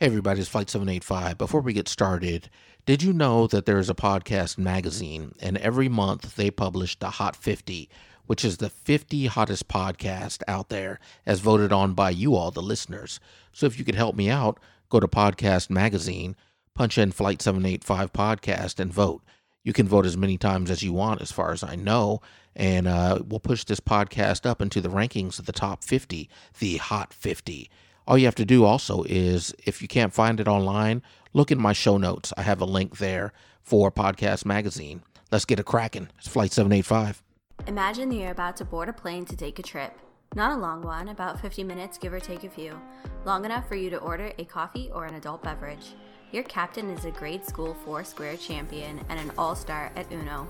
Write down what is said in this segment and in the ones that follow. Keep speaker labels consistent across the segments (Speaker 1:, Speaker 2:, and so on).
Speaker 1: Hey, everybody, it's Flight 785. Before we get started, did you know that there is a podcast magazine, and every month they publish the Hot 50, which is the 50 hottest podcast out there, as voted on by you all, the listeners. So if you could help me out, go to Podcast Magazine, punch in Flight 785 Podcast, and vote. You can vote as many times as you want, as far as I know, and uh, we'll push this podcast up into the rankings of the top 50, the Hot 50. All you have to do also is if you can't find it online, look in my show notes. I have a link there for Podcast Magazine. Let's get a cracking. It's Flight 785.
Speaker 2: Imagine that you're about to board a plane to take a trip. Not a long one, about 50 minutes, give or take a few. Long enough for you to order a coffee or an adult beverage. Your captain is a grade school four square champion and an all star at Uno.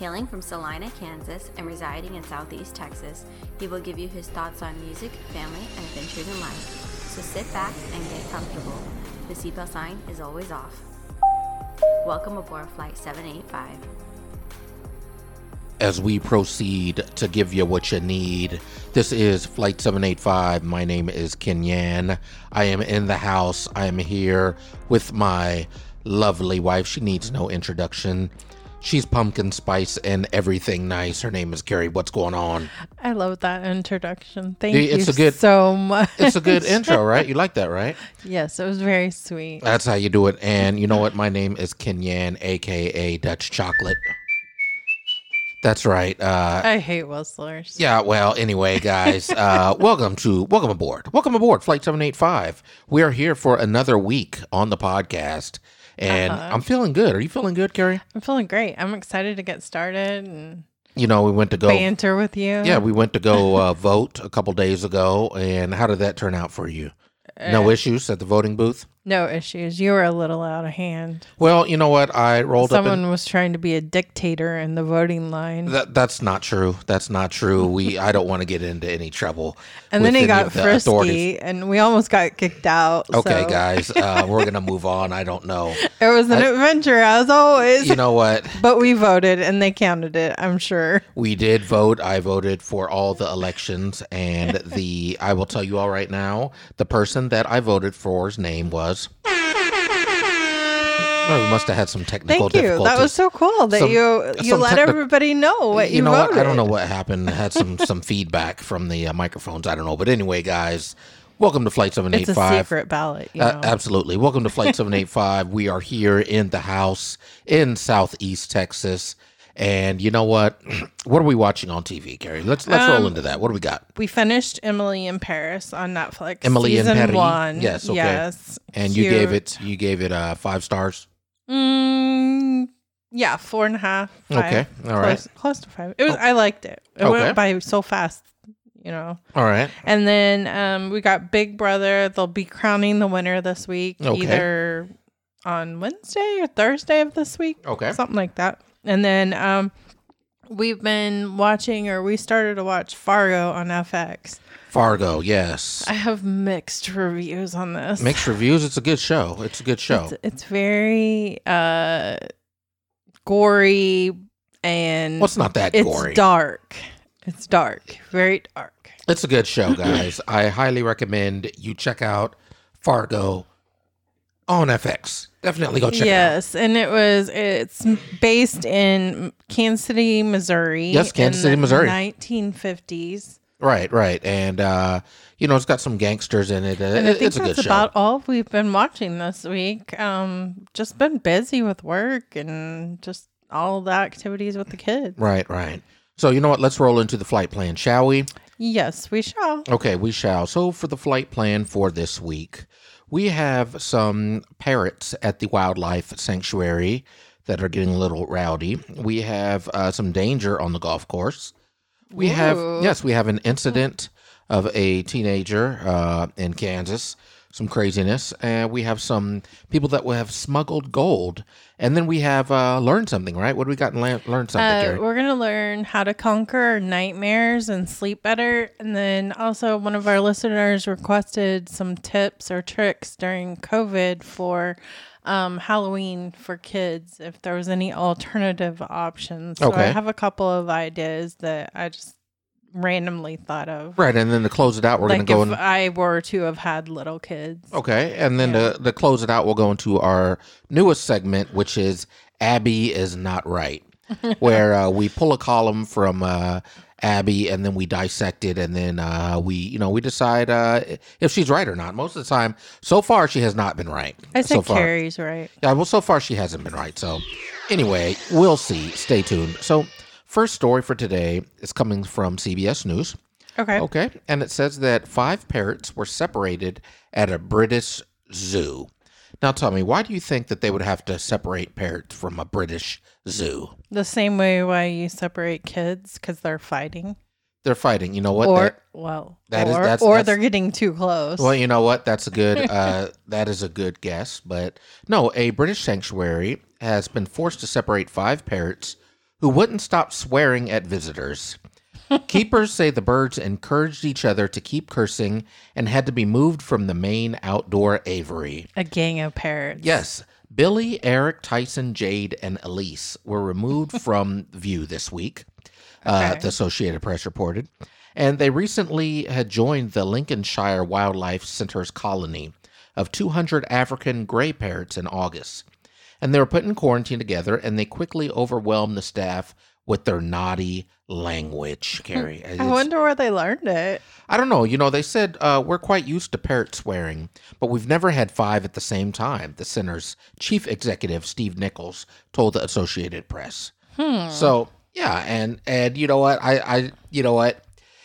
Speaker 2: Hailing from Salina, Kansas, and residing in Southeast Texas, he will give you his thoughts on music, family, and adventures in life. So sit back and get comfortable. The seatbelt sign is always off. Welcome aboard Flight 785.
Speaker 1: As we proceed to give you what you need, this is Flight 785. My name is Kenyan. I am in the house. I am here with my lovely wife. She needs no introduction. She's pumpkin spice and everything nice. Her name is Carrie. What's going on?
Speaker 3: I love that introduction. Thank
Speaker 1: it's
Speaker 3: you
Speaker 1: a good-
Speaker 3: so much.
Speaker 1: It's a good intro, right? You like that, right?
Speaker 3: yes, it was very sweet.
Speaker 1: That's how you do it. And you know what? My name is Kenyan, aka Dutch Chocolate. That's right. Uh,
Speaker 3: I hate whistlers.
Speaker 1: yeah. Well, anyway, guys, uh, welcome to welcome aboard. Welcome aboard, Flight Seven Eight Five. We are here for another week on the podcast, and
Speaker 3: Uh-huh.
Speaker 1: I'm feeling good. Are you feeling good, Carrie?
Speaker 3: I'm feeling great. I'm excited to get started and
Speaker 1: You know, we went to go.
Speaker 3: banter with you.
Speaker 1: Yeah, we went to go uh, vote a couple days ago, and how did that turn out for you? No
Speaker 3: Uh,
Speaker 1: issues at the voting booth.
Speaker 3: No issues. You were a little out of hand.
Speaker 1: Well, you know what? I rolled up. in-
Speaker 3: Someone was trying to be a dictator in the voting line.
Speaker 1: That that's not true. That's not true. We I don't want to get into any trouble.
Speaker 3: and then he got
Speaker 1: the
Speaker 3: frisky and we almost got kicked out.
Speaker 1: Okay,
Speaker 3: so
Speaker 1: guys, uh, we're gonna move on. I don't know.
Speaker 3: It was an adventure as always.
Speaker 1: You know what?
Speaker 3: but we voted and they counted it, I'm sure.
Speaker 1: We did vote. I voted for all the elections, and the I will tell you all right now. The person that I voted for's name was. Oh, we must have had some technical
Speaker 3: Thank you.
Speaker 1: difficulties.
Speaker 3: That was so cool that
Speaker 1: Some-
Speaker 3: you you
Speaker 1: some
Speaker 3: let
Speaker 1: techni-
Speaker 3: everybody know what you,
Speaker 1: you know
Speaker 3: voted.
Speaker 1: what? I don't know what happened. I Had some some feedback from the uh, microphones. I don't know. But anyway, guys, welcome to Flight Seven Eight
Speaker 3: It's a
Speaker 1: Five.
Speaker 3: secret ballot. You
Speaker 1: Uh, absolutely. Welcome to Flight 785. We are here in the house in Southeast Texas. And you know what? What are we watching on TV, Carrie? Let's let's roll
Speaker 3: Um,
Speaker 1: into that. What do we got?
Speaker 3: we finished Emily in Paris on Netflix.
Speaker 1: Emily in
Speaker 3: season
Speaker 1: Paris?
Speaker 3: one.
Speaker 1: Yes, okay.
Speaker 3: Yes.
Speaker 1: And you gave it you gave it uh five stars.
Speaker 3: Mm, yeah, four and a half. Five.
Speaker 1: Okay. All right.
Speaker 3: Close, close to five. It was. I liked it. It
Speaker 1: Okay.
Speaker 3: went by so fast. You know.
Speaker 1: All right.
Speaker 3: And then um, we got Big Brother. They'll be crowning the winner this week,
Speaker 1: Okay.
Speaker 3: either on Wednesday or Thursday of this week.
Speaker 1: Okay.
Speaker 3: something like that. And then um, we've been watching, or we started to watch Fargo on FX.
Speaker 1: Fargo, yes.
Speaker 3: I have mixed reviews on this.
Speaker 1: Mixed reviews. It's a good show. It's a good show.
Speaker 3: It's, it's very uh, gory and
Speaker 1: Well, it's not that
Speaker 3: it's
Speaker 1: gory.
Speaker 3: dark. It's dark, very dark.
Speaker 1: It's a good show, guys. I highly recommend you check out Fargo on FX. Definitely go check it out.
Speaker 3: yes, and it was it's based in Kansas City, Missouri.
Speaker 1: Yes, Kansas City, Missouri.
Speaker 3: 1950s.
Speaker 1: Right, right, and uh, you know it's got some gangsters in it.
Speaker 3: And I think
Speaker 1: it's a good
Speaker 3: that's
Speaker 1: show.
Speaker 3: about all we've been watching this week. Um, just been busy with work and just all the activities with the kids.
Speaker 1: right, right. So you know what? Let's roll into the flight plan, shall we?
Speaker 3: Yes, we shall.
Speaker 1: Okay, we shall. So for the flight plan for this week, we have some parrots at the wildlife sanctuary that are getting a little rowdy. We have uh, some danger on the golf course. We have yes, we have an incident of a teenager uh, in Kansas, some craziness, and we have some people that will have smuggled gold, and then we have uh, learned something. Right? What do we got and learn, learned something,
Speaker 3: Uh, we're gonna learn how to conquer nightmares and sleep better, and then also one of our listeners requested some tips or tricks during COVID for um, Halloween for kids. If there was any alternative options, so I have a couple of ideas that I just randomly thought of.
Speaker 1: Right, and then to close it out, we're
Speaker 3: like
Speaker 1: going to go. In,
Speaker 3: I were to have had little kids.
Speaker 1: okay, and then to, to close it out, we'll go into our newest segment, which is Abby is not right, where uh, we pull a column from uh, Abby and then we dissect it, and then uh, we, you know, we decide uh, if she's right or not. Most of the time, so far, she has not been right.
Speaker 3: I said
Speaker 1: so far.
Speaker 3: Carrie's right.
Speaker 1: Yeah, well, so far she hasn't been right. So, anyway, we'll see. Stay tuned. So, first story for today is coming from CBS News.
Speaker 3: Okay.
Speaker 1: Okay. And it says that five parrots were separated at a British zoo. Now, tell me, why do you think that they would have to separate parrots from a British zoo?
Speaker 3: The same way why you separate kids because they're fighting,
Speaker 1: They're fighting. You know what?
Speaker 3: or
Speaker 1: That-
Speaker 3: well,
Speaker 1: that is-
Speaker 3: or,
Speaker 1: that's-
Speaker 3: or
Speaker 1: that's-
Speaker 3: they're getting too close.
Speaker 1: Well, you know what? That's a good. Uh, that is a good guess. But no, a British sanctuary has been forced to separate five parrots who wouldn't stop swearing at visitors. Keepers say the birds encouraged each other to keep cursing and had to be moved from the main outdoor aviary.
Speaker 3: a gang of parrots.
Speaker 1: Yes, Billy, Eric, Tyson, Jade, and Elise were removed from view this week, uh,
Speaker 3: Okay.
Speaker 1: the Associated Press reported. And they recently had joined the Lincolnshire Wildlife Center's colony of 200 African gray parrots in August. And they were put in quarantine together, and they quickly overwhelmed the staff with their naughty language, Carrie.
Speaker 3: I wonder where they learned it.
Speaker 1: I don't know. You know, they said uh, we're quite used to parrot swearing, but we've never had five at the same time. The center's chief executive, Steve Nichols, told the Associated Press. So yeah, and and you know what? I I you know what?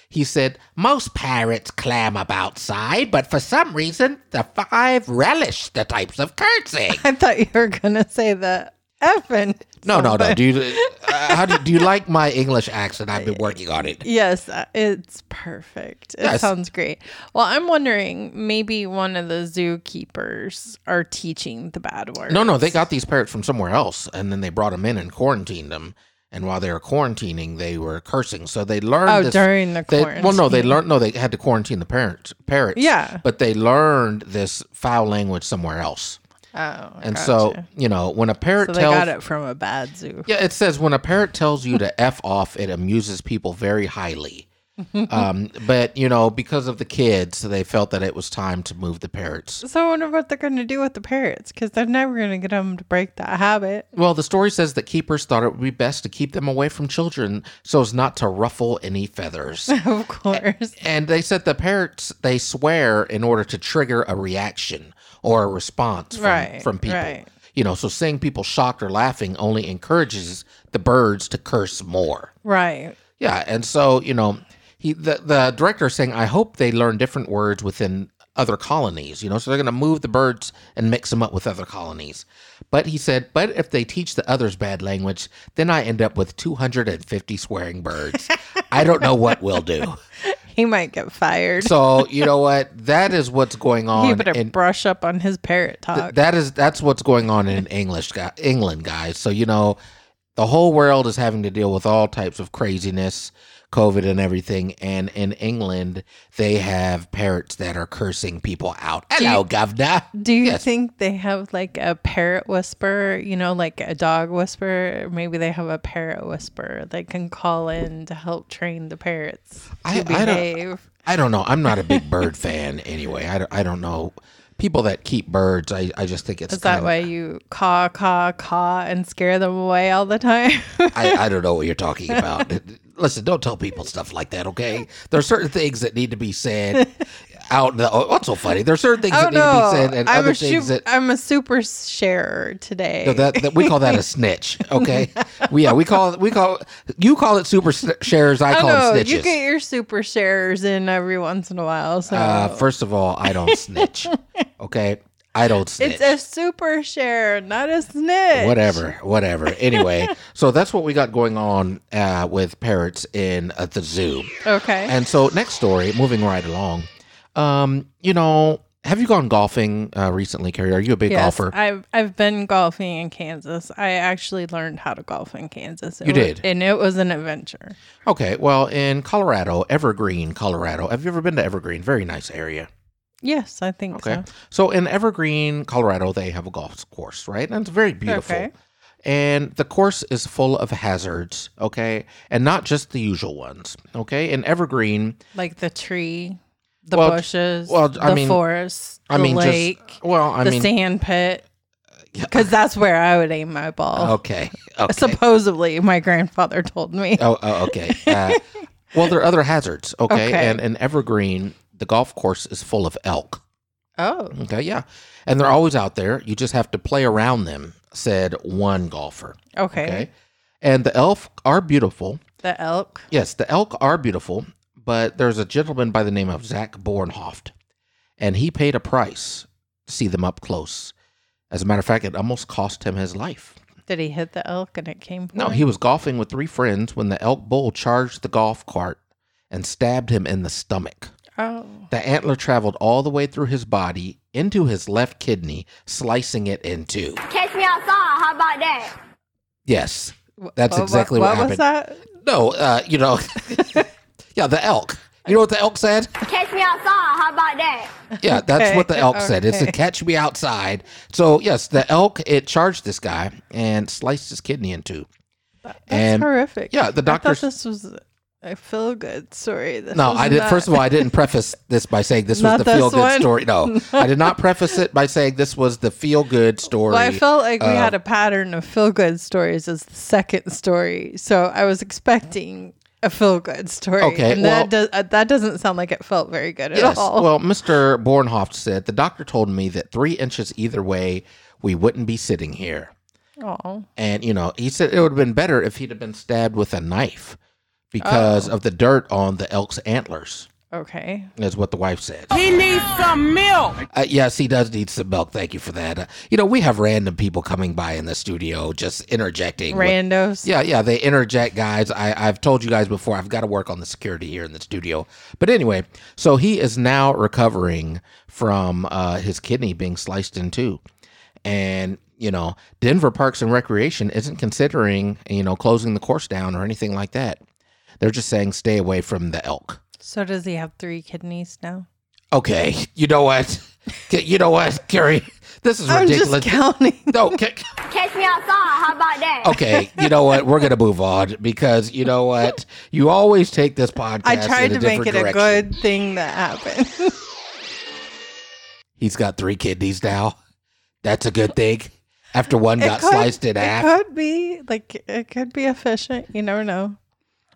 Speaker 1: He said most parrots clam up outside, but for some reason the five relish the types of cursing.
Speaker 3: I thought you were gonna say the effing.
Speaker 1: no, no, no. Do you uh, how do, do you like my English accent? I've been working on it.
Speaker 3: Yes, uh, it's perfect. It
Speaker 1: Yes.
Speaker 3: sounds great. Well, I'm wondering maybe one of the zookeepers are teaching the bad words.
Speaker 1: No, no, they got these parrots from somewhere else, and then they brought them in and quarantined them. And while they were quarantining, they were cursing. So they learned.
Speaker 3: Oh,
Speaker 1: this,
Speaker 3: during the
Speaker 1: they,
Speaker 3: quarantine.
Speaker 1: Well, no, they learned. No, they had to quarantine the parents, parrots.
Speaker 3: Yeah.
Speaker 1: but they learned this foul language somewhere else.
Speaker 3: Oh,
Speaker 1: And so, you know, when a parrot
Speaker 3: so they
Speaker 1: tells,
Speaker 3: got it from a bad zoo.
Speaker 1: yeah, it says when a parrot tells you to f off, it amuses people very highly. um, but you know, because of the kids, they felt that it was time to move the parrots.
Speaker 3: So I wonder what they're going to do with the parrots because they're never going to get them to break that habit.
Speaker 1: Well, the story says that keepers thought it would be best to keep them away from children so as not to ruffle any feathers.
Speaker 3: Of course.
Speaker 1: and they said the parrots they swear in order to trigger a reaction or a response from,
Speaker 3: Right,
Speaker 1: from people.
Speaker 3: right.
Speaker 1: You know, so seeing people shocked or laughing only encourages the birds to curse more.
Speaker 3: Right.
Speaker 1: Yeah, and so you know, he the the director is saying, I hope they learn different words within other colonies. You know, so they're going to move the birds and mix them up with other colonies. But he said, but if they teach the others bad language, then I end up with 250 swearing birds. I don't know what we'll do.
Speaker 3: He might get fired.
Speaker 1: So you know what? That is what's going on.
Speaker 3: he better
Speaker 1: in-
Speaker 3: brush up on his parrot talk.
Speaker 1: that is that's what's going on in English, England, guys. So you know, the whole world is having to deal with all types of craziness, COVID and everything. And in England, they have parrots that are cursing people out. Hello, governor.
Speaker 3: Do you
Speaker 1: Yes.
Speaker 3: think they have like a parrot whisper, you know, like a dog whisper? Maybe they have a parrot whisper that can call in to help train the parrots to
Speaker 1: I- I don't-
Speaker 3: behave.
Speaker 1: I don't know. I'm not a big bird fan anyway. I don't, I don't know. People that keep birds, I, I just think it's
Speaker 3: Is that why you caw, caw, caw and scare them away all the time?
Speaker 1: I, I don't know what you're talking about. Listen, don't tell people stuff like that, okay? There are certain things that need to be said out in the. Oh, what's so funny? There are certain things
Speaker 3: oh
Speaker 1: that need to be said, and
Speaker 3: I'm
Speaker 1: other
Speaker 3: a
Speaker 1: things that
Speaker 3: I'm a super sharer today.
Speaker 1: No, that, that we call that a snitch. Okay, we, yeah, we call we call you call it super s- shares. I
Speaker 3: I
Speaker 1: call
Speaker 3: know
Speaker 1: them snitches.
Speaker 3: you get your super sharers in every once in a while. So
Speaker 1: uh, first of all, I don't snitch. Okay, I don't snitch.
Speaker 3: it's a super share, not a snitch.
Speaker 1: whatever, whatever. Anyway, so that's what we got going on uh, with parrots in uh, the zoo.
Speaker 3: Okay.
Speaker 1: And so next story, moving right along. Um, you know, have you gone golfing uh, recently, Carrie? Are you a big
Speaker 3: yes,
Speaker 1: golfer?
Speaker 3: I've I've been golfing in Kansas. I actually learned how to golf in Kansas. It
Speaker 1: You did?
Speaker 3: and it was an adventure.
Speaker 1: okay, well, in Colorado, Evergreen, Colorado. Have you ever been to Evergreen? Very nice area.
Speaker 3: Yes, I think
Speaker 1: Okay.
Speaker 3: so.
Speaker 1: So in Evergreen, Colorado, they have a golf course, right? And it's very beautiful.
Speaker 3: Okay.
Speaker 1: And the course is full of hazards, okay? And not just the usual ones, okay? In Evergreen,
Speaker 3: Like the tree, the
Speaker 1: Well,
Speaker 3: bushes,
Speaker 1: well,
Speaker 3: the
Speaker 1: I mean-
Speaker 3: forest,
Speaker 1: I
Speaker 3: the
Speaker 1: mean,
Speaker 3: lake,
Speaker 1: just well, I
Speaker 3: the
Speaker 1: mean,
Speaker 3: sand pit. Because that's where I would aim my ball.
Speaker 1: okay, okay.
Speaker 3: Supposedly, my grandfather told me.
Speaker 1: Oh, oh okay. Uh, well, there are other hazards, okay?
Speaker 3: Okay.
Speaker 1: And in Evergreen, the golf course is full of elk.
Speaker 3: Oh,
Speaker 1: Okay, yeah. And they're always out there. You just have to play around them, said one golfer.
Speaker 3: okay.
Speaker 1: Okay. And the elk are beautiful.
Speaker 3: The elk.
Speaker 1: Yes, the elk are beautiful, but there's a gentleman by the name of Zach Bornhoft, and he paid a price to see them up close. As a matter of fact, it almost cost him his life.
Speaker 3: Did he hit the elk and it came?
Speaker 1: No,
Speaker 3: him?
Speaker 1: he was golfing with three friends when the elk bull charged the golf cart and stabbed him in the stomach.
Speaker 3: Oh,
Speaker 1: The antler traveled all the way through his body into his left kidney, slicing it in two.
Speaker 4: Catch me outside. How about that?
Speaker 1: Yes, That's
Speaker 3: wh-
Speaker 1: exactly
Speaker 3: what,
Speaker 1: what
Speaker 3: was that?
Speaker 1: no, uh, you know, yeah, the elk. You know what the elk said?
Speaker 4: Catch me outside. How about that?
Speaker 1: Yeah, that's
Speaker 3: Okay,
Speaker 1: what the elk said. It said, "Catch me outside." So yes, the elk it charged this guy and sliced his kidney in two.
Speaker 3: That's
Speaker 1: And-
Speaker 3: horrific.
Speaker 1: yeah, the
Speaker 3: I thought
Speaker 1: doctors-
Speaker 3: this was a feel good story. This
Speaker 1: No, I did.
Speaker 3: not-
Speaker 1: First of all, I didn't preface this by saying this was the feel good story. No, I did not preface it by saying this was the feel good story.
Speaker 3: Well, I felt like we
Speaker 1: uh,
Speaker 3: had a pattern of feel good stories as the second story, so I was expecting a feel good story.
Speaker 1: Okay,
Speaker 3: and
Speaker 1: well-
Speaker 3: that does uh, that doesn't sound like it felt very good at
Speaker 1: Yes.
Speaker 3: all.
Speaker 1: Well, Mr. Bornhoft said the doctor told me that three inches either way, we wouldn't be sitting here.
Speaker 3: oh,
Speaker 1: And, you know, he said it would have been better if he'd have been stabbed with a knife because of the dirt on the elk's antlers,
Speaker 3: okay.
Speaker 1: That's what the wife said.
Speaker 5: He needs some milk.
Speaker 1: Uh, yes, he does need some milk. Thank you for that. Uh, you know, we have random people coming by in the studio just interjecting. with-
Speaker 3: Randos.
Speaker 1: yeah, yeah, they interject, guys. I, I've told you guys before, I've got to work on the security here in the studio. But anyway, so he is now recovering from uh, his kidney being sliced in two. And, you know, Denver Parks and Recreation isn't considering, you know, closing the course down or anything like that. They're just saying stay away from the elk.
Speaker 3: So does he have three kidneys now?
Speaker 1: Okay, you know what? You know what, Carrie? This is
Speaker 3: I'm
Speaker 1: ridiculous.
Speaker 3: just counting.
Speaker 1: no, ca-
Speaker 4: Catch me outside. How about that?
Speaker 1: okay, you know what? We're gonna move on because you know what? You always take this podcast.
Speaker 3: I tried
Speaker 1: in
Speaker 3: to make it
Speaker 1: different
Speaker 3: a good thing that happened.
Speaker 1: He's got three kidneys now. That's a good thing. After one
Speaker 3: It
Speaker 1: got
Speaker 3: could-
Speaker 1: sliced in half.
Speaker 3: it
Speaker 1: half.
Speaker 3: could be like it could be efficient. You never know.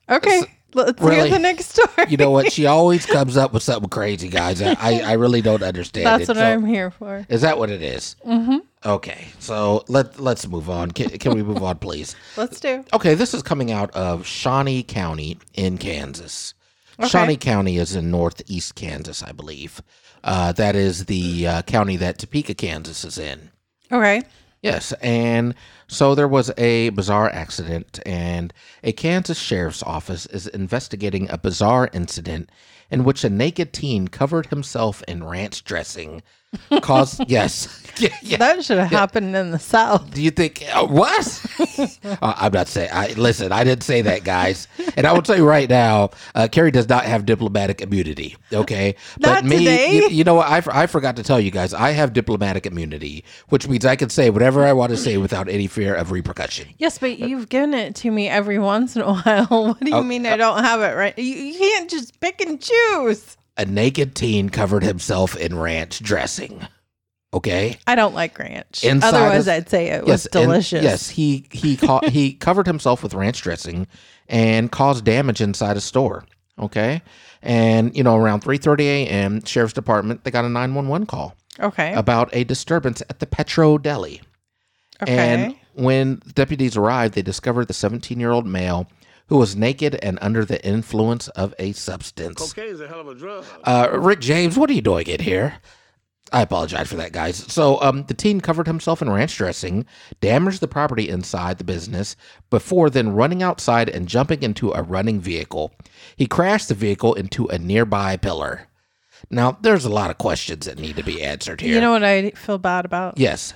Speaker 3: Okay, let's
Speaker 1: really?
Speaker 3: hear the next story.
Speaker 1: You know what? She always comes up with something crazy, guys. I, I, I really don't understand.
Speaker 3: That's
Speaker 1: it.
Speaker 3: what
Speaker 1: So-
Speaker 3: I'm here for.
Speaker 1: Is that what it is? Mm-hmm. Okay, so let let's move on. Can, can we move on, please?
Speaker 3: Let's do.
Speaker 1: Okay, this is coming out of Shawnee County in Kansas.
Speaker 3: Okay.
Speaker 1: Shawnee County is in northeast Kansas, I believe. Uh, that is the uh, county that Topeka, Kansas is in.
Speaker 3: Okay.
Speaker 1: Yes, and so there was a bizarre accident, and a Kansas sheriff's office is investigating a bizarre incident in which a naked teen covered himself in ranch dressing. Caused yes, yeah, yeah.
Speaker 3: That should have happened in the South.
Speaker 1: Do you think uh, what? uh, I'm not saying. I listen. I didn't say that, guys. And I will tell you right now, uh, Carrie does not have diplomatic immunity. Okay,
Speaker 3: Not today.
Speaker 1: You, you know what? I, I forgot to tell you guys. I have diplomatic immunity, which means I can say whatever I want to say without any fear of repercussion.
Speaker 3: Yes, but you've given it to me every once in a while. What do you
Speaker 1: Oh,
Speaker 3: mean I don't have it right? You, you can't just pick and choose.
Speaker 1: A naked teen covered himself in ranch dressing. Okay.
Speaker 3: I don't like ranch.
Speaker 1: Inside
Speaker 3: Otherwise,
Speaker 1: of-
Speaker 3: I'd say it was delicious.
Speaker 1: yes, he he ca- he covered himself with ranch dressing and caused damage inside a store. Okay, and you know around 3:30 a.m., sheriff's department they got a 911 call
Speaker 3: Okay.
Speaker 1: about a disturbance at the Petro Deli.
Speaker 3: Okay.
Speaker 1: And when deputies arrived, they discovered the 17-year-old male who was naked and under the influence of a substance.
Speaker 6: Cocaine's a hell of a drug.
Speaker 1: Uh, Rick James, what are you doing in here? I apologize for that, guys. So, um, the teen covered himself in ranch dressing, damaged the property inside the business before then running outside and jumping into a running vehicle. He crashed the vehicle into a nearby pillar. Now, there's a lot of questions that need to be answered here.
Speaker 3: You know what I feel bad about?
Speaker 1: yes,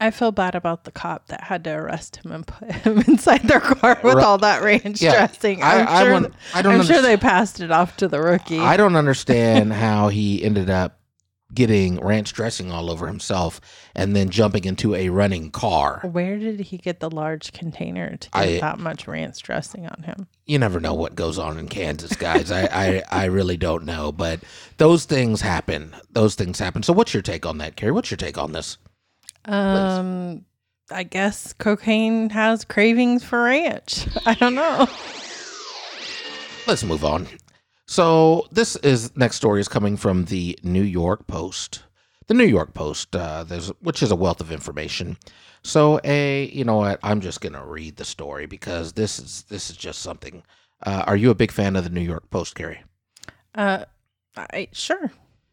Speaker 3: I feel bad about the cop that had to arrest him and put him inside their car with all that ranch
Speaker 1: Yeah,
Speaker 3: dressing.
Speaker 1: I-
Speaker 3: I'm
Speaker 1: I
Speaker 3: sure,
Speaker 1: want- I don't
Speaker 3: I'm sure
Speaker 1: underst-
Speaker 3: they passed it off to the rookie.
Speaker 1: I don't understand how he ended up getting ranch dressing all over himself and then jumping into a running car.
Speaker 3: Where did he get the large container to get
Speaker 1: I-
Speaker 3: that much ranch dressing on him?
Speaker 1: You never know what goes on in Kansas, guys. I, I, I really don't know, but those things happen. Those things happen. So, what's your take on that, Carrie? What's your take on this?
Speaker 3: Um, I guess cocaine has cravings for ranch. I don't know.
Speaker 1: Let's move on. So this is next story is coming from the New York Post. The New York Post, uh, there's which is a wealth of information. So a you know what I'm just gonna read the story because this is this is just something. Uh, are you a big fan of the New York Post, Gary?
Speaker 3: Uh, I sure.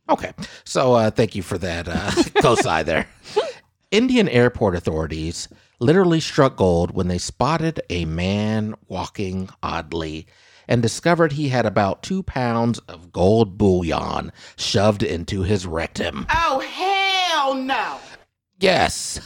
Speaker 1: Okay, so uh, thank you for that uh, cosign there. Indian airport authorities literally struck gold when they spotted a man walking oddly and discovered he had about two pounds of gold bullion shoved into his rectum.
Speaker 5: Oh, hell no.
Speaker 1: Yes,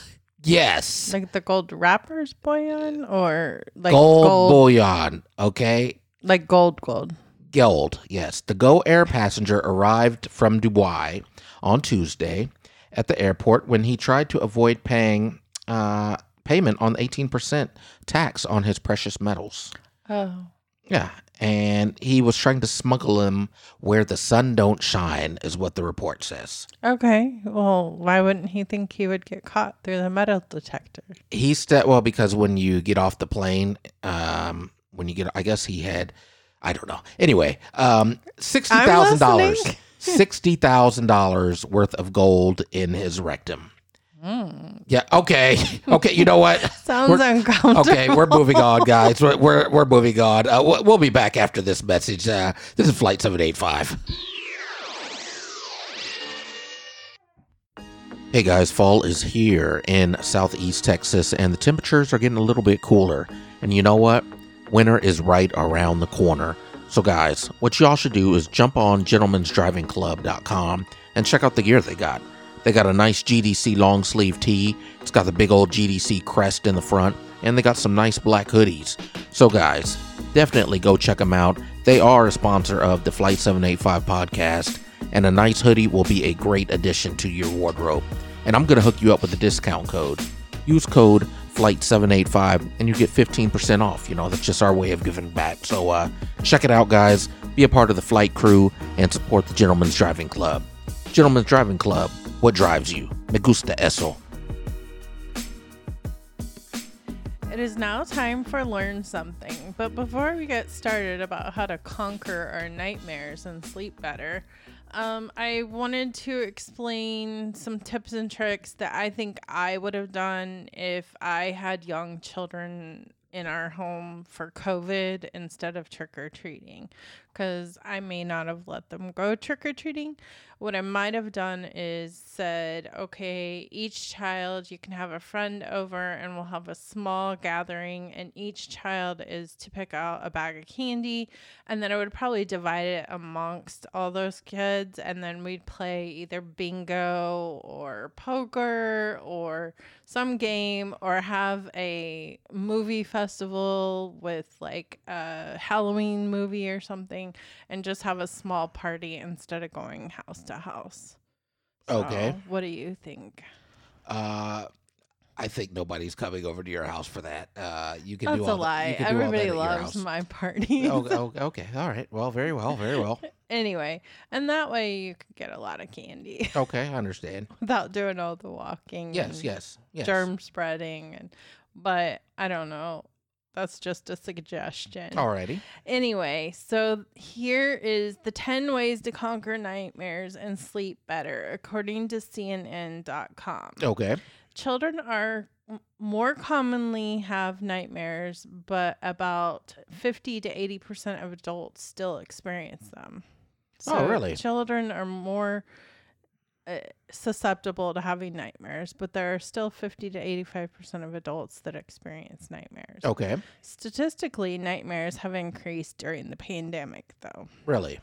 Speaker 1: yes,
Speaker 3: Like the gold wrappers bullion, or like
Speaker 1: gold,
Speaker 3: gold,
Speaker 1: bullion. Okay,
Speaker 3: like gold, gold.
Speaker 1: Gold, yes. The Go Air passenger arrived from Dubai on Tuesday at the airport when he tried to avoid paying uh, payment on 18% tax on his precious metals.
Speaker 3: Oh,
Speaker 1: Yeah, and he was trying to smuggle them where the sun don't shine, is what the report says.
Speaker 3: okay. Well, why wouldn't he think he would get caught through the metal detector?
Speaker 1: He st- well because when you get off the plane, um, when you get, I guess he had, I don't know. Anyway, um, sixty thousand dollars,
Speaker 3: listening.
Speaker 1: sixty thousand dollars worth of gold in his rectum. Yeah. Okay. Okay. You know what?
Speaker 3: Sounds
Speaker 1: We're-
Speaker 3: uncomfortable.
Speaker 1: Okay, we're moving on, guys. We're we're, we're moving on. Uh, we'll, we'll be back after this message. Uh, this is Flight Seven Eight Five. Hey guys, fall is here in southeast Texas, and the temperatures are getting a little bit cooler. And you know what? Winter is right around the corner. So, guys, what y'all should do is jump on gentleman'sdrivingclub.com and check out the gear they got. They got a nice GDC long sleeve tee. It's got the big old GDC crest in the front, and they got some nice black hoodies. So, guys, definitely go check them out. They are a sponsor of the Flight 785 podcast, and a nice hoodie will be a great addition to your wardrobe. And I'm going to hook you up with a discount code. Use code FLIGHT785 and you get 15% off. You know, that's just our way of giving back. So uh, check it out, guys. Be a part of the flight crew and support the Gentleman's Driving Club. Gentleman's Driving Club, what drives you? Me gusta eso.
Speaker 3: It is now time for Learn Something. But before we get started about how to conquer our nightmares and sleep better, um, I wanted to explain some tips and tricks that I think I would have done if I had young children in our home for COVID instead of trick or treating. Because I may not have let them go trick or treating. What I might have done is said, okay, each child, you can have a friend over and we'll have a small gathering, and each child is to pick out a bag of candy. And then I would probably divide it amongst all those kids, and then we'd play either bingo or poker or some game or have a movie festival with like a Halloween movie or something and just have a small party instead of going house to house.
Speaker 1: Okay.
Speaker 3: What do you think?
Speaker 1: Uh, I think nobody's coming over to your house for that. Uh, you can
Speaker 3: That's
Speaker 1: do
Speaker 3: a
Speaker 1: all that-
Speaker 3: lie.
Speaker 1: you can do all that
Speaker 3: Everybody loves my party.
Speaker 1: oh, oh, okay. All right. Well, very well. Very well.
Speaker 3: anyway, and that way you could get a lot of candy
Speaker 1: Okay, I understand.
Speaker 3: without doing all the walking.
Speaker 1: Yes,
Speaker 3: and
Speaker 1: yes, yes.
Speaker 3: Germ spreading and but I don't know. That's just a suggestion.
Speaker 1: Alrighty.
Speaker 3: Anyway, so here is the 10 ways to conquer nightmares and sleep better, according to CNN.com.
Speaker 1: Okay.
Speaker 3: Children are more commonly have nightmares, but about 50 to 80% of adults still experience them.
Speaker 1: Oh, really?
Speaker 3: Children are more uh, susceptible to having nightmares, but there are still 50 to 85% of adults that experience nightmares.
Speaker 1: Okay.
Speaker 3: Statistically, nightmares have increased during the pandemic, though.
Speaker 1: Really.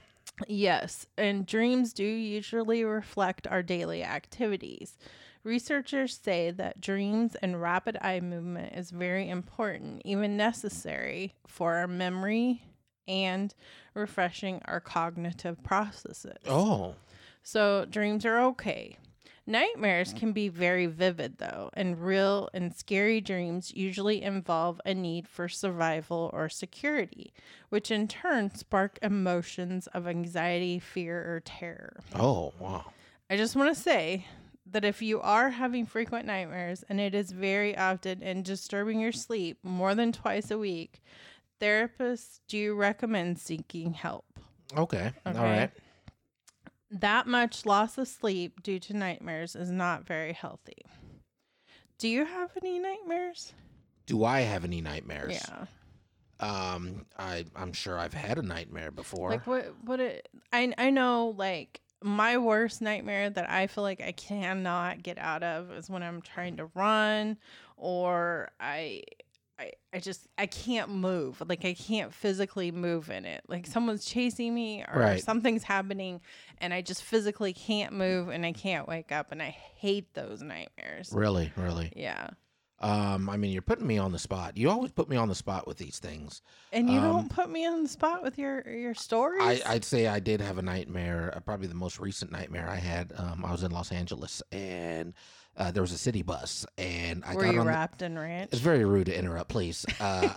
Speaker 3: Yes, and dreams do usually reflect our daily activities. Researchers say that dreams and rapid eye movement is very important, even necessary for our memory and refreshing our cognitive processes.
Speaker 1: Oh.
Speaker 3: So dreams are okay. Nightmares can be very vivid, though, and real and scary dreams usually involve a need for survival or security, which in turn spark emotions of anxiety, fear, or terror.
Speaker 1: Oh, wow.
Speaker 3: I just want to say that if you are having frequent nightmares and it is very often and disturbing your sleep more than twice a week, therapists do recommend seeking help.
Speaker 1: Okay. All
Speaker 3: Okay.
Speaker 1: right.
Speaker 3: That much loss of sleep due to nightmares is not very healthy. Do you have any nightmares?
Speaker 1: Do I have any nightmares?
Speaker 3: Yeah.
Speaker 1: Um, I I'm sure I've had a nightmare before.
Speaker 3: Like what what it I I know like my worst nightmare that I feel like I cannot get out of is when I'm trying to run or I I, I just I can't move. Like I can't physically move in it. Like someone's chasing me or
Speaker 1: Right.
Speaker 3: something's happening and I just physically can't move and I can't wake up and I hate those nightmares.
Speaker 1: really, really.
Speaker 3: Yeah.
Speaker 1: Um, I mean, you're putting me on the spot. You always put me on the spot with these things.
Speaker 3: And you don't put me on the spot with your your stories.
Speaker 1: I, I'd say I did have a nightmare. Uh, probably the most recent nightmare I had. Um, I was in Los Angeles and uh, there was a city bus, and I
Speaker 3: Were
Speaker 1: got
Speaker 3: you
Speaker 1: on. the-
Speaker 3: wrapped in ranch?
Speaker 1: it's very rude to interrupt, please. Uh,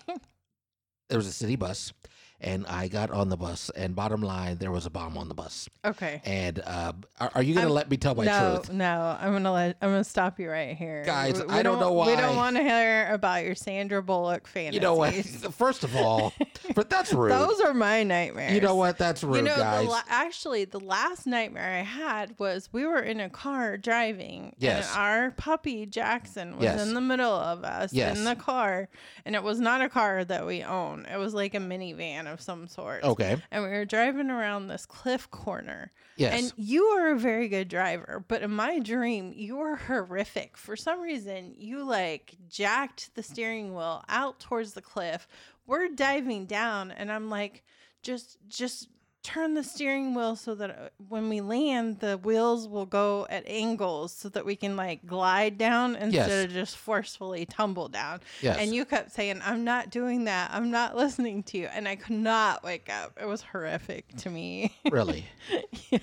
Speaker 1: there was a city bus, and I got on the bus, and bottom line, there was a bomb on the bus.
Speaker 3: Okay.
Speaker 1: And uh, are, are you going to let me tell my
Speaker 3: no,
Speaker 1: truth?
Speaker 3: no, I'm gonna let I'm gonna stop you right here,
Speaker 1: Guys,
Speaker 3: We- we
Speaker 1: I don't know why We
Speaker 3: don't want to hear about your Sandra Bullock fantasies.
Speaker 1: You know what? First of all, but that's rude.
Speaker 3: Those are my nightmares.
Speaker 1: you know what? That's rude,
Speaker 3: You know,
Speaker 1: guys.
Speaker 3: the la- actually, the last nightmare I had was we were in a car driving,
Speaker 1: Yes.
Speaker 3: and our puppy Jackson was
Speaker 1: Yes.
Speaker 3: in the middle of us
Speaker 1: Yes.
Speaker 3: in the car, and it was not a car that we own. It was like a minivan of some sort.
Speaker 1: Okay.
Speaker 3: And we were driving around this cliff corner.
Speaker 1: Yes.
Speaker 3: And you are a very good driver, but in my dream, you were horrific. For some reason, you like jacked the steering wheel out towards the cliff. We're diving down, and I'm like, just, just turn the steering wheel so that uh, when we land, the wheels will go at angles so that we can like glide down instead
Speaker 1: Yes.
Speaker 3: of just forcefully tumble down.
Speaker 1: Yes.
Speaker 3: And you kept saying, I'm not doing that. I'm not listening to you. And I could not wake up. It was horrific to me.
Speaker 1: Really?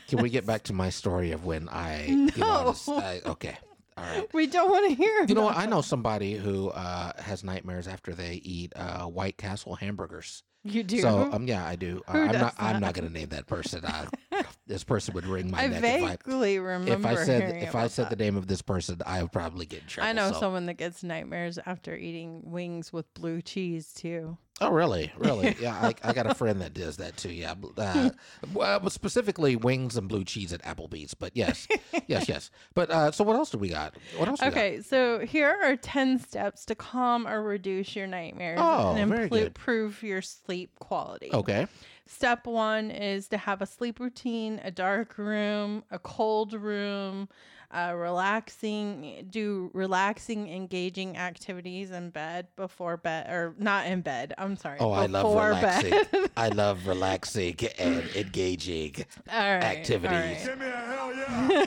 Speaker 1: Can we get back to my story of when I? get on this-
Speaker 3: No.
Speaker 1: I- okay. All right.
Speaker 3: we don't want to hear
Speaker 1: You know what? I know somebody who uh, has nightmares after they eat uh, White Castle hamburgers.
Speaker 3: You do?
Speaker 1: So um, yeah, I do. Uh,
Speaker 3: Who
Speaker 1: I'm
Speaker 3: does
Speaker 1: not. I'm not going to name that person. Uh, this person would wring my
Speaker 3: I
Speaker 1: neck if I
Speaker 3: vaguely remember
Speaker 1: if I said if I said
Speaker 3: that.
Speaker 1: the name of this person, I would probably get in trouble.
Speaker 3: I know
Speaker 1: so-
Speaker 3: someone that gets nightmares after eating wings with blue cheese too.
Speaker 1: Oh, really? Really? Yeah, I, I got a friend that does that too. Yeah, uh, well, specifically wings and blue cheese at Applebee's. But yes, yes, yes. But uh, so what else do we got? What else? we got?
Speaker 3: Okay, so here are 10 steps to calm or reduce your nightmares
Speaker 1: Oh,
Speaker 3: and
Speaker 1: very
Speaker 3: impl-
Speaker 1: good.
Speaker 3: improve your sleep quality.
Speaker 1: Okay.
Speaker 3: Step one is to have a sleep routine, a dark room, a cold room, uh, relaxing, do relaxing, engaging activities in bed before bed, or not in bed. I'm sorry.
Speaker 1: Oh, I love relaxing.
Speaker 3: bed.
Speaker 1: I love relaxing and engaging
Speaker 3: All right,
Speaker 1: activities.
Speaker 3: all right.
Speaker 6: Give me a hell yeah.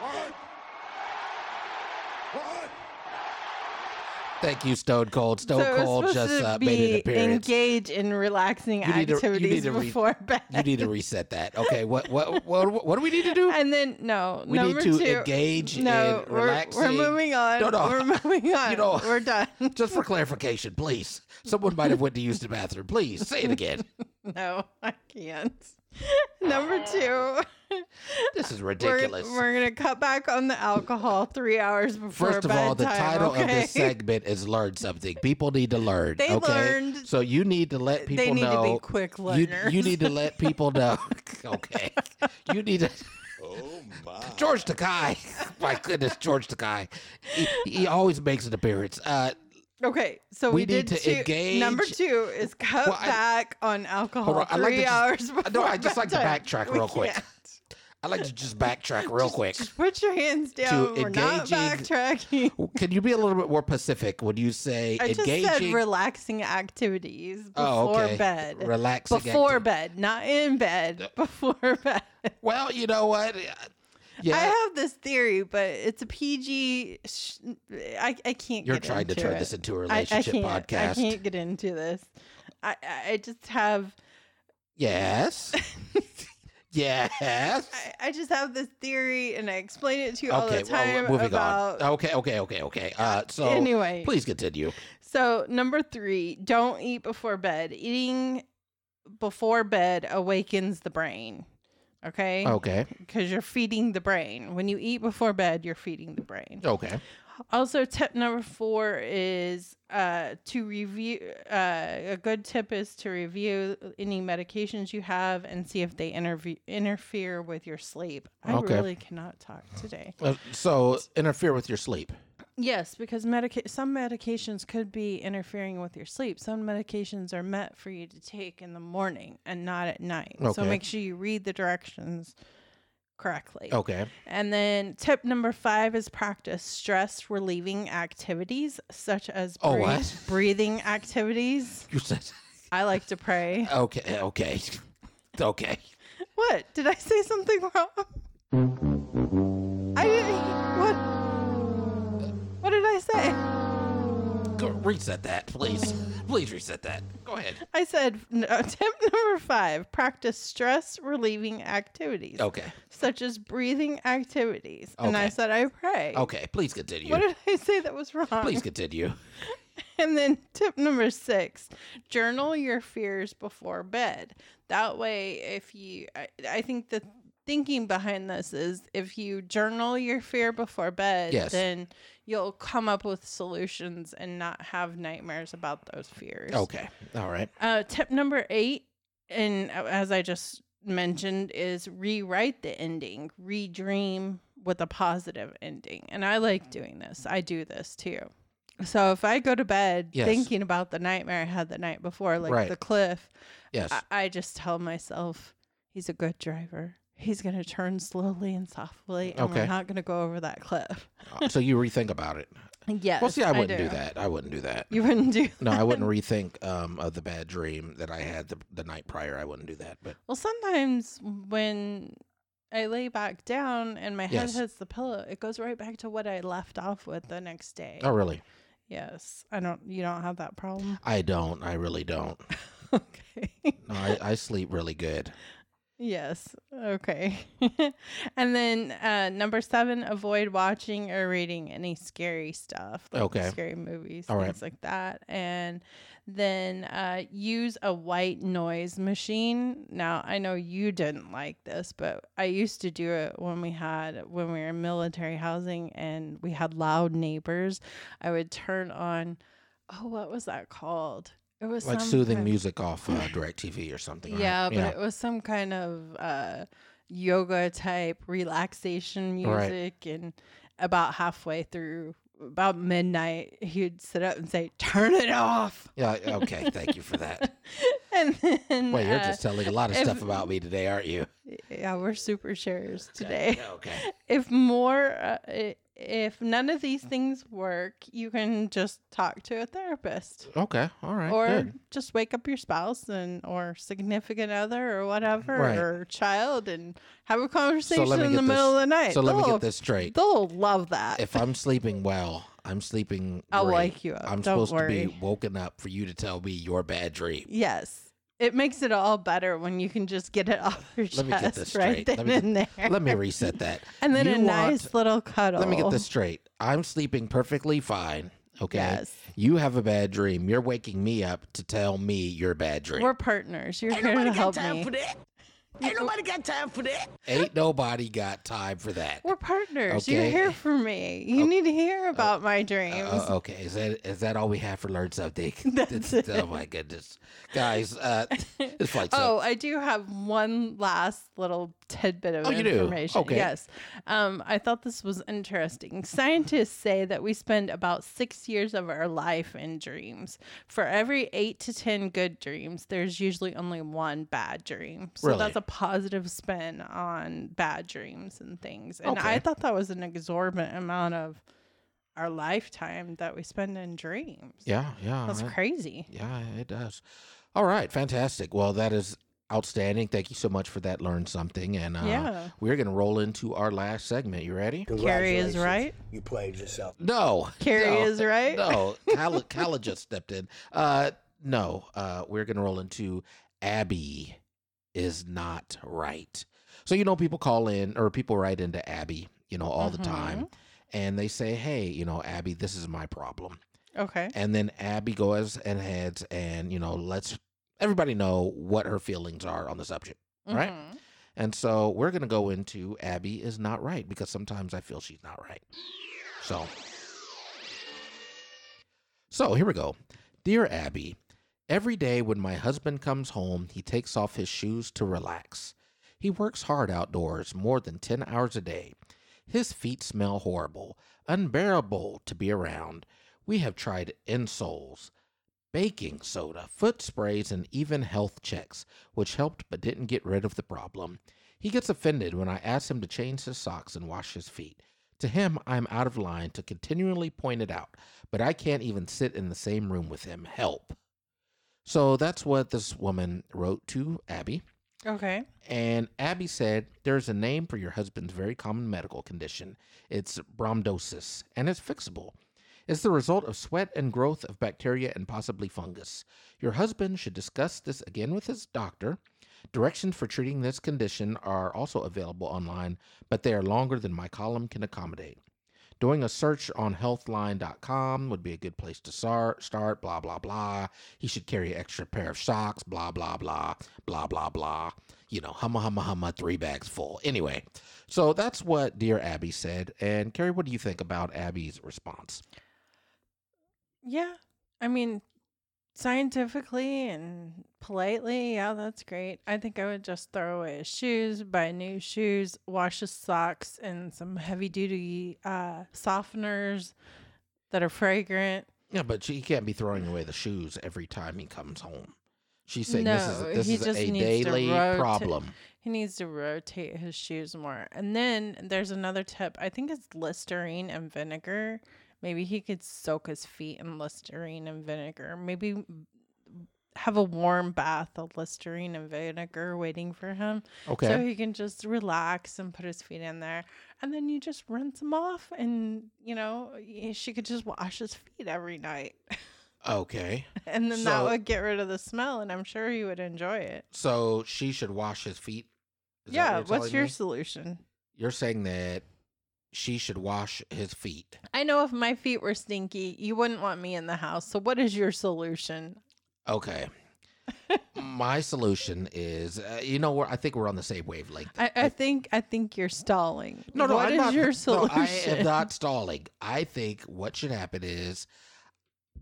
Speaker 6: what? What?
Speaker 1: Thank you, Stone Cold. Stone
Speaker 3: So
Speaker 1: Cold just uh, made an appearance.
Speaker 3: engage in relaxing
Speaker 1: You need to- you need
Speaker 3: activities
Speaker 1: to re-
Speaker 3: before bed.
Speaker 1: You need to reset that. Okay. What what what what do we need to do?
Speaker 3: And then no,
Speaker 1: We need to
Speaker 3: two,
Speaker 1: engage
Speaker 3: no,
Speaker 1: in
Speaker 3: we're,
Speaker 1: relaxing-
Speaker 3: We're moving on.
Speaker 1: No, no.
Speaker 3: We're moving on.
Speaker 1: You know-
Speaker 3: we're done.
Speaker 1: Just for clarification, please. Someone might have went to use the bathroom. Please say it again.
Speaker 3: No, I can't. Number two,
Speaker 1: This is
Speaker 3: we're,
Speaker 1: ridiculous.
Speaker 3: we're gonna cut back on the alcohol three hours before
Speaker 1: First of all, the
Speaker 3: bedtime,
Speaker 1: title of
Speaker 3: okay?
Speaker 1: this segment is "Learn Something." People need to learn.
Speaker 3: They
Speaker 1: okay,
Speaker 3: learned-
Speaker 1: so you need to let people
Speaker 3: They need to be
Speaker 1: know.
Speaker 3: quick
Speaker 1: you,
Speaker 3: learners.
Speaker 1: you need to let people know. okay, you need to.
Speaker 6: Oh my.
Speaker 1: George Takei. My goodness, George Takei. He, he always makes an appearance. Uh,
Speaker 3: Okay, so
Speaker 1: We
Speaker 3: we,
Speaker 1: need
Speaker 3: did
Speaker 1: to
Speaker 3: two.
Speaker 1: engage-
Speaker 3: Number two is cut
Speaker 1: Well, I-
Speaker 3: back on alcohol
Speaker 1: on,
Speaker 3: three
Speaker 1: like to just-
Speaker 3: hours before
Speaker 1: know, I just like to backtrack real quick. I like to just backtrack real quick.
Speaker 3: Just put your hands down. We're not backtracking.
Speaker 1: Can you be a little bit more specific when you say
Speaker 3: I just said relaxing activities oh, before
Speaker 1: Oh, okay.
Speaker 3: bed.
Speaker 1: Relaxing
Speaker 3: before
Speaker 1: acti-
Speaker 3: bed, not in bed. Uh, before bed.
Speaker 1: well, you know what? Yeah,
Speaker 3: I have this theory, but it's a PG. Sh- I I can't.
Speaker 1: You're
Speaker 3: get
Speaker 1: trying to turn
Speaker 3: it.
Speaker 1: this into a relationship
Speaker 3: I can't,
Speaker 1: podcast.
Speaker 3: I can't get into this. I I I just have.
Speaker 1: yes. Yes.
Speaker 3: I, I just have this theory, and I explain it to you all
Speaker 1: Okay,
Speaker 3: the time
Speaker 1: well, moving
Speaker 3: about.
Speaker 1: on. Okay, okay, okay, okay. Uh, so
Speaker 3: Anyway.
Speaker 1: please continue.
Speaker 3: So number three, don't eat before bed. Eating before bed awakens the brain. Okay.
Speaker 1: Okay,
Speaker 3: Because you're feeding the brain. When you eat before bed, you're feeding the brain.
Speaker 1: okay,
Speaker 3: Also, tip number four is uh, to review. Uh, a good tip is to review any medications you have and see if they interve- interfere with your sleep. I
Speaker 1: Okay.
Speaker 3: really cannot talk today.
Speaker 1: Uh, so interfere with your sleep.
Speaker 3: Yes, because medica- some medications could be interfering with your sleep. Some medications are meant for you to take in the morning and not at night. So make sure you read the directions correctly.
Speaker 1: Okay,
Speaker 3: And then tip number five is practice stress relieving activities such as
Speaker 1: Oh,
Speaker 3: breathe-
Speaker 1: what?
Speaker 3: breathing activities.
Speaker 1: you said
Speaker 3: I like to pray.
Speaker 1: okay, okay, okay.
Speaker 3: What? Did I say something wrong? say?
Speaker 1: Go, reset that, please. Please reset that. Go ahead.
Speaker 3: I said no, uh, tip number five practice stress relieving activities
Speaker 1: Okay,
Speaker 3: such as breathing activities. And I said, I pray.
Speaker 1: okay. Please continue.
Speaker 3: What did I say that was wrong?
Speaker 1: Please continue.
Speaker 3: And then tip number six, journal your fears before bed. That way, if you, I, I think the thinking behind this is if you journal your fear before bed,
Speaker 1: Yes.
Speaker 3: then you'll come up with solutions and not have nightmares about those fears.
Speaker 1: Okay, all right.
Speaker 3: Uh, tip number eight, and as I just mentioned, is rewrite the ending, redream with a positive ending. And I like doing this. I do this too. So if I go to bed
Speaker 1: Yes.
Speaker 3: thinking about the nightmare I had the night before, like
Speaker 1: Right.
Speaker 3: the cliff,
Speaker 1: Yes.
Speaker 3: I, I just tell myself he's a good driver. He's going to turn slowly and softly, and
Speaker 1: Okay.
Speaker 3: we're not going to go over that cliff.
Speaker 1: so you rethink about it.
Speaker 3: yes.
Speaker 1: Well, see, I wouldn't do.
Speaker 3: do
Speaker 1: that. I wouldn't do that.
Speaker 3: You wouldn't do That.
Speaker 1: No, I wouldn't rethink um, of the bad dream that I had the, the night prior. I wouldn't do that. But
Speaker 3: Well, sometimes when I lay back down and my head
Speaker 1: Yes.
Speaker 3: hits the pillow, it goes right back to what I left off with the next day.
Speaker 1: oh, really?
Speaker 3: Yes, I don't. You don't have that problem.
Speaker 1: I don't. I really don't.
Speaker 3: okay.
Speaker 1: No, I, I sleep really good.
Speaker 3: Yes. Okay. and then uh, number seven: avoid watching or reading any scary stuff. Like
Speaker 1: Okay.
Speaker 3: Scary movies,
Speaker 1: All
Speaker 3: things
Speaker 1: right.
Speaker 3: like that, and then uh, use a white noise machine. Now, I know you didn't like this, but I used to do it when we had when we were in military housing and we had loud neighbors. I would turn on. Oh, what was that called? It was
Speaker 1: Like soothing
Speaker 3: kind-
Speaker 1: music off uh, DirecTV or something. right?
Speaker 3: Yeah, but it was some kind of uh, yoga type relaxation
Speaker 1: Right.
Speaker 3: music, and about halfway through, about midnight, he'd sit up and say, "Turn it off."
Speaker 1: Yeah. Okay. Thank you for that.
Speaker 3: And then,
Speaker 1: Wait, you're
Speaker 3: uh,
Speaker 1: just telling a lot of
Speaker 3: if-
Speaker 1: stuff about me today, aren't you?
Speaker 3: yeah, we're super sharers today.
Speaker 1: Okay.
Speaker 3: if more, uh, if none of these things work, you can just talk to a therapist.
Speaker 1: Okay. All right.
Speaker 3: or
Speaker 1: good.
Speaker 3: just wake up your spouse and or significant other or whatever
Speaker 1: Right.
Speaker 3: or child and have a conversation
Speaker 1: me
Speaker 3: in the
Speaker 1: this-
Speaker 3: middle of the night.
Speaker 1: So let me
Speaker 3: They'll-
Speaker 1: get this straight.
Speaker 3: They'll love that.
Speaker 1: If I'm sleeping well, I'm sleeping.
Speaker 3: I'll
Speaker 1: great.
Speaker 3: wake you up.
Speaker 1: I'm
Speaker 3: Don't
Speaker 1: supposed to be woken up for you to tell me your bad dream.
Speaker 3: yes. It makes it all better when you can just get it off your
Speaker 1: Let me get
Speaker 3: chest
Speaker 1: this
Speaker 3: right then
Speaker 1: Let me
Speaker 3: and there.
Speaker 1: Let me reset that.
Speaker 3: and then
Speaker 1: You
Speaker 3: a nice little cuddle.
Speaker 1: Let me get this straight. I'm sleeping perfectly fine. Okay.
Speaker 3: Yes.
Speaker 1: You have a bad dream. You're waking me up to tell me your bad dream.
Speaker 3: We're partners. You're here to help me.
Speaker 5: that. Ain't nobody got time for that.
Speaker 1: Ain't nobody got time for that.
Speaker 3: We're partners. You're
Speaker 1: Okay.
Speaker 3: here for me. You need to hear about my dreams.
Speaker 1: Uh, okay, is that is that all we have for learn something?
Speaker 3: That's it.
Speaker 1: Oh my goodness, guys! Uh, this flight's
Speaker 3: Oh. I do have one last little tidbit of
Speaker 1: Oh, you do?
Speaker 3: information.
Speaker 1: Okay.
Speaker 3: Yes. Um, I thought this was interesting. Scientists say that we spend about six years of our life in dreams. For every eight to 10 good dreams, there's usually only one bad dream. So
Speaker 1: Really?
Speaker 3: that's a positive spin on bad dreams and things. And I thought that was an exorbitant amount of our lifetime that we spend in dreams.
Speaker 1: Yeah, yeah,
Speaker 3: That's
Speaker 1: I-
Speaker 3: crazy.
Speaker 1: yeah, it does. All right, fantastic. Well, that is outstanding. Thank you so much for that. Learn something, and uh,
Speaker 3: Yeah.
Speaker 1: we're gonna roll into our last segment. You ready?
Speaker 3: Carrie is right.
Speaker 7: You played yourself.
Speaker 1: No,
Speaker 3: Carrie
Speaker 1: no,
Speaker 3: is right.
Speaker 1: No, Kala, Kala just stepped in. Uh, no, uh, we're gonna roll into Abby is not right. So you know, people call in or people write into Abby, you know, all the time, and they say, "Hey, you know, Abby, this is my problem."
Speaker 3: Okay.
Speaker 1: And then Abby goes and heads and you know lets everybody know what her feelings are on the subject, right?
Speaker 3: Mhm.
Speaker 1: And so we're gonna go into Abby is not right because sometimes I feel she's not right. So, so here we go. Dear Abby, every day when my husband comes home, he takes off his shoes to relax. He works hard outdoors more than 10 hours a day. His feet smell horrible, unbearable to be around. We have tried insoles, baking soda, foot sprays, and even health checks, which helped but didn't get rid of the problem. He gets offended when I ask him to change his socks and wash his feet. To him, I'm out of line to continually point it out, but I can't even sit in the same room with him. Help. So that's what this woman wrote to Abby.
Speaker 3: Okay.
Speaker 1: And Abby said, There's a name for your husband's very common medical condition. It's bromodosis, and it's fixable. It's the result of sweat and growth of bacteria and possibly fungus. Your husband should discuss this again with his doctor. Directions for treating this condition are also available online, but they are longer than my column can accommodate. Doing a search on healthline.com would be a good place to start, start, blah, blah, blah. He should carry an extra pair of socks, blah, blah, blah, blah, blah, blah. You know, humma, humma, humma, three bags full. Anyway, so that's what Dear Abby said. And Carrie, what do you think about Abby's response?
Speaker 3: Yeah. I mean, scientifically and politely, yeah, that's great. I think I would just throw away his shoes, buy new shoes, wash his socks, and some heavy duty uh, softeners that are fragrant.
Speaker 1: Yeah, but she can't be throwing away the shoes every time he comes home. She's saying
Speaker 3: No,
Speaker 1: this is this
Speaker 3: he
Speaker 1: is
Speaker 3: just
Speaker 1: a
Speaker 3: needs to
Speaker 1: daily problem.
Speaker 3: He needs to rotate his shoes more. And then there's another tip. I think it's Listerine and vinegar. Maybe he could soak his feet in Listerine and vinegar. Maybe have a warm bath of Listerine and vinegar waiting for him.
Speaker 1: Okay.
Speaker 3: So he can just relax and put his feet in there. And then you just rinse them off and, you know, she could just wash his feet every night.
Speaker 1: Okay.
Speaker 3: and then
Speaker 1: So-
Speaker 3: that would get rid of the smell and I'm sure he would enjoy it.
Speaker 1: So she should wash his feet. Is
Speaker 3: yeah,
Speaker 1: what
Speaker 3: what's your
Speaker 1: me?
Speaker 3: solution?
Speaker 1: You're saying that she should wash his feet.
Speaker 3: I know if my feet were stinky, you wouldn't want me in the house. So what is your solution?
Speaker 1: Okay. My solution is, uh, you know, we're, I think we're on the same wavelength.
Speaker 3: I, I think I think you're stalling.
Speaker 1: No, no,
Speaker 3: What
Speaker 1: I'm
Speaker 3: is
Speaker 1: not.
Speaker 3: your
Speaker 1: no,
Speaker 3: solution?
Speaker 1: I am not stalling. I think what should happen is,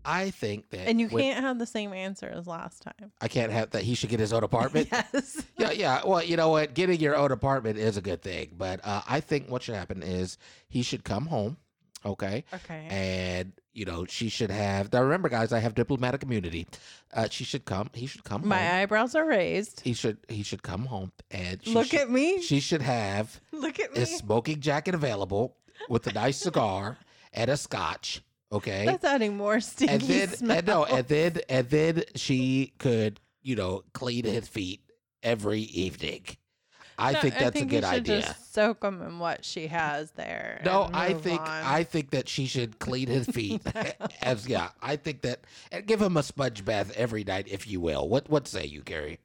Speaker 1: I think that,
Speaker 3: And you
Speaker 1: when-
Speaker 3: can't have the same answer as last time.
Speaker 1: I can't have that. He should get his own apartment.
Speaker 3: Yes.
Speaker 1: Yeah, yeah. Well, you know what? Getting your own apartment is a good thing, but uh, I think what should happen is he should come home, okay?
Speaker 3: Okay.
Speaker 1: And you know she should have. Now remember, guys, I have diplomatic immunity. Uh, she should come. He should come
Speaker 3: My
Speaker 1: home.
Speaker 3: eyebrows are raised.
Speaker 1: He should. He should come home and she
Speaker 3: Look
Speaker 1: should-
Speaker 3: at me.
Speaker 1: She should have
Speaker 3: Look at me.
Speaker 1: a smoking jacket available with a nice cigar and a scotch. Okay,
Speaker 3: That's adding more stinky
Speaker 1: and then
Speaker 3: smell.
Speaker 1: and no, and then and then she could you know clean his feet every evening. I
Speaker 3: No,
Speaker 1: think that's
Speaker 3: think
Speaker 1: a good idea.
Speaker 3: Just soak them in what she has there.
Speaker 1: No, I think
Speaker 3: on.
Speaker 1: I think that she should clean his feet. As yeah, I think that and give him a sponge bath every night, if you will. What what say you, Gary?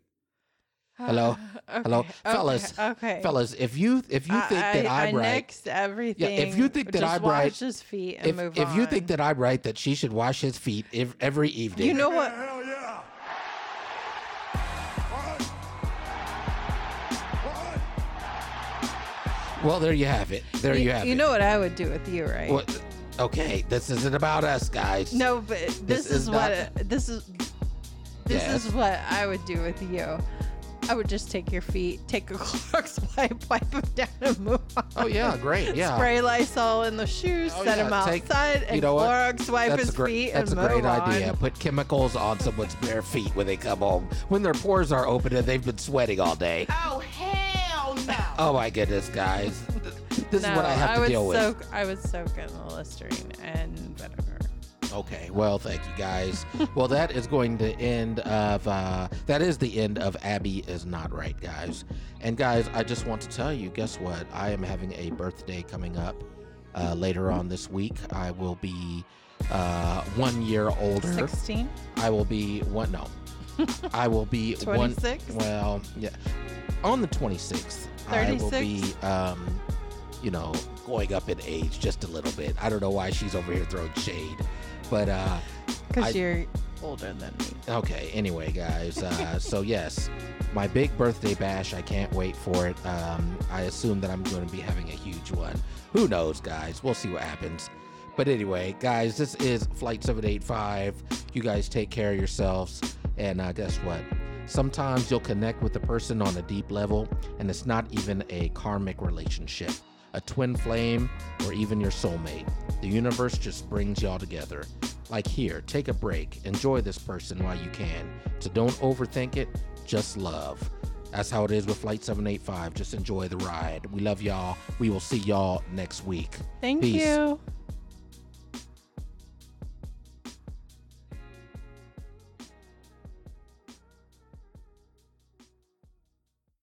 Speaker 1: Hello, hello,
Speaker 3: Okay,
Speaker 1: fellas.
Speaker 3: Okay.
Speaker 1: Fellas, if you if you think that
Speaker 3: I,
Speaker 1: I'm
Speaker 3: I
Speaker 1: right,
Speaker 3: nixed everything.
Speaker 1: you think that I'm
Speaker 3: wash
Speaker 1: right,
Speaker 3: his feet and
Speaker 1: if
Speaker 3: move
Speaker 1: if you think that I'm right, that she should wash his feet ev- every evening.
Speaker 3: you know what,
Speaker 6: Hell yeah. What? What?
Speaker 1: well, there you have it. There you, have
Speaker 3: you
Speaker 1: it.
Speaker 3: You know what I would do with you, right?
Speaker 1: What? Okay, this isn't about us, guys.
Speaker 3: No, but this,
Speaker 1: This
Speaker 3: is,
Speaker 1: is
Speaker 3: what this is. This
Speaker 1: Yes.
Speaker 3: is what I would do with you. I would just take your feet, take a Clorox wipe, wipe them down, and move on.
Speaker 1: Oh yeah, great. Yeah.
Speaker 3: Spray Lysol in the shoes,
Speaker 1: Oh,
Speaker 3: set
Speaker 1: yeah,
Speaker 3: them
Speaker 1: take-
Speaker 3: outside, and
Speaker 1: you know what?
Speaker 3: Clorox wipe
Speaker 1: That's
Speaker 3: his
Speaker 1: a great,
Speaker 3: feet
Speaker 1: That's
Speaker 3: and
Speaker 1: a great
Speaker 3: move on.
Speaker 1: idea. Put chemicals on someone's bare feet when they come home, when their pores are open and they've been sweating all day.
Speaker 5: Oh, hell no.
Speaker 1: Oh my goodness, guys. This
Speaker 3: no,
Speaker 1: is what I have to
Speaker 3: would
Speaker 1: deal with.
Speaker 3: soak, I would soak in the Listerine and vinegar.
Speaker 1: Okay, well, thank you guys. well, that is going to end of uh, that is the end of Abby is not right, guys. And guys, I just want to tell you, guess what? I am having a birthday coming up uh, later on this week. I will be uh, one year older.
Speaker 3: 16?
Speaker 1: I will be one. No, I will be one.
Speaker 3: 26?
Speaker 1: Well, yeah, on the twenty sixth. I will be, um, you know, going up in age just a little bit. I don't know why she's over here throwing shade, but uh,
Speaker 3: Because you're older than me.
Speaker 1: Okay, anyway, guys. Uh, so, yes, my big birthday bash. I can't wait for it. Um, I assume that I'm going to be having a huge one. Who knows, guys? We'll see what happens. But anyway, guys, this is Flight 785. You guys take care of yourselves. And uh, guess what? Sometimes you'll connect with a person on a deep level, and it's not even a karmic relationship, a twin flame, or even your soulmate. The universe just brings y'all together. Like here, take a break, enjoy this person while you can. So don't overthink it, just love. That's how it is with Flight 785. Just enjoy the ride. We love y'all. We will see y'all next week.
Speaker 3: Thank
Speaker 1: Peace.
Speaker 3: you.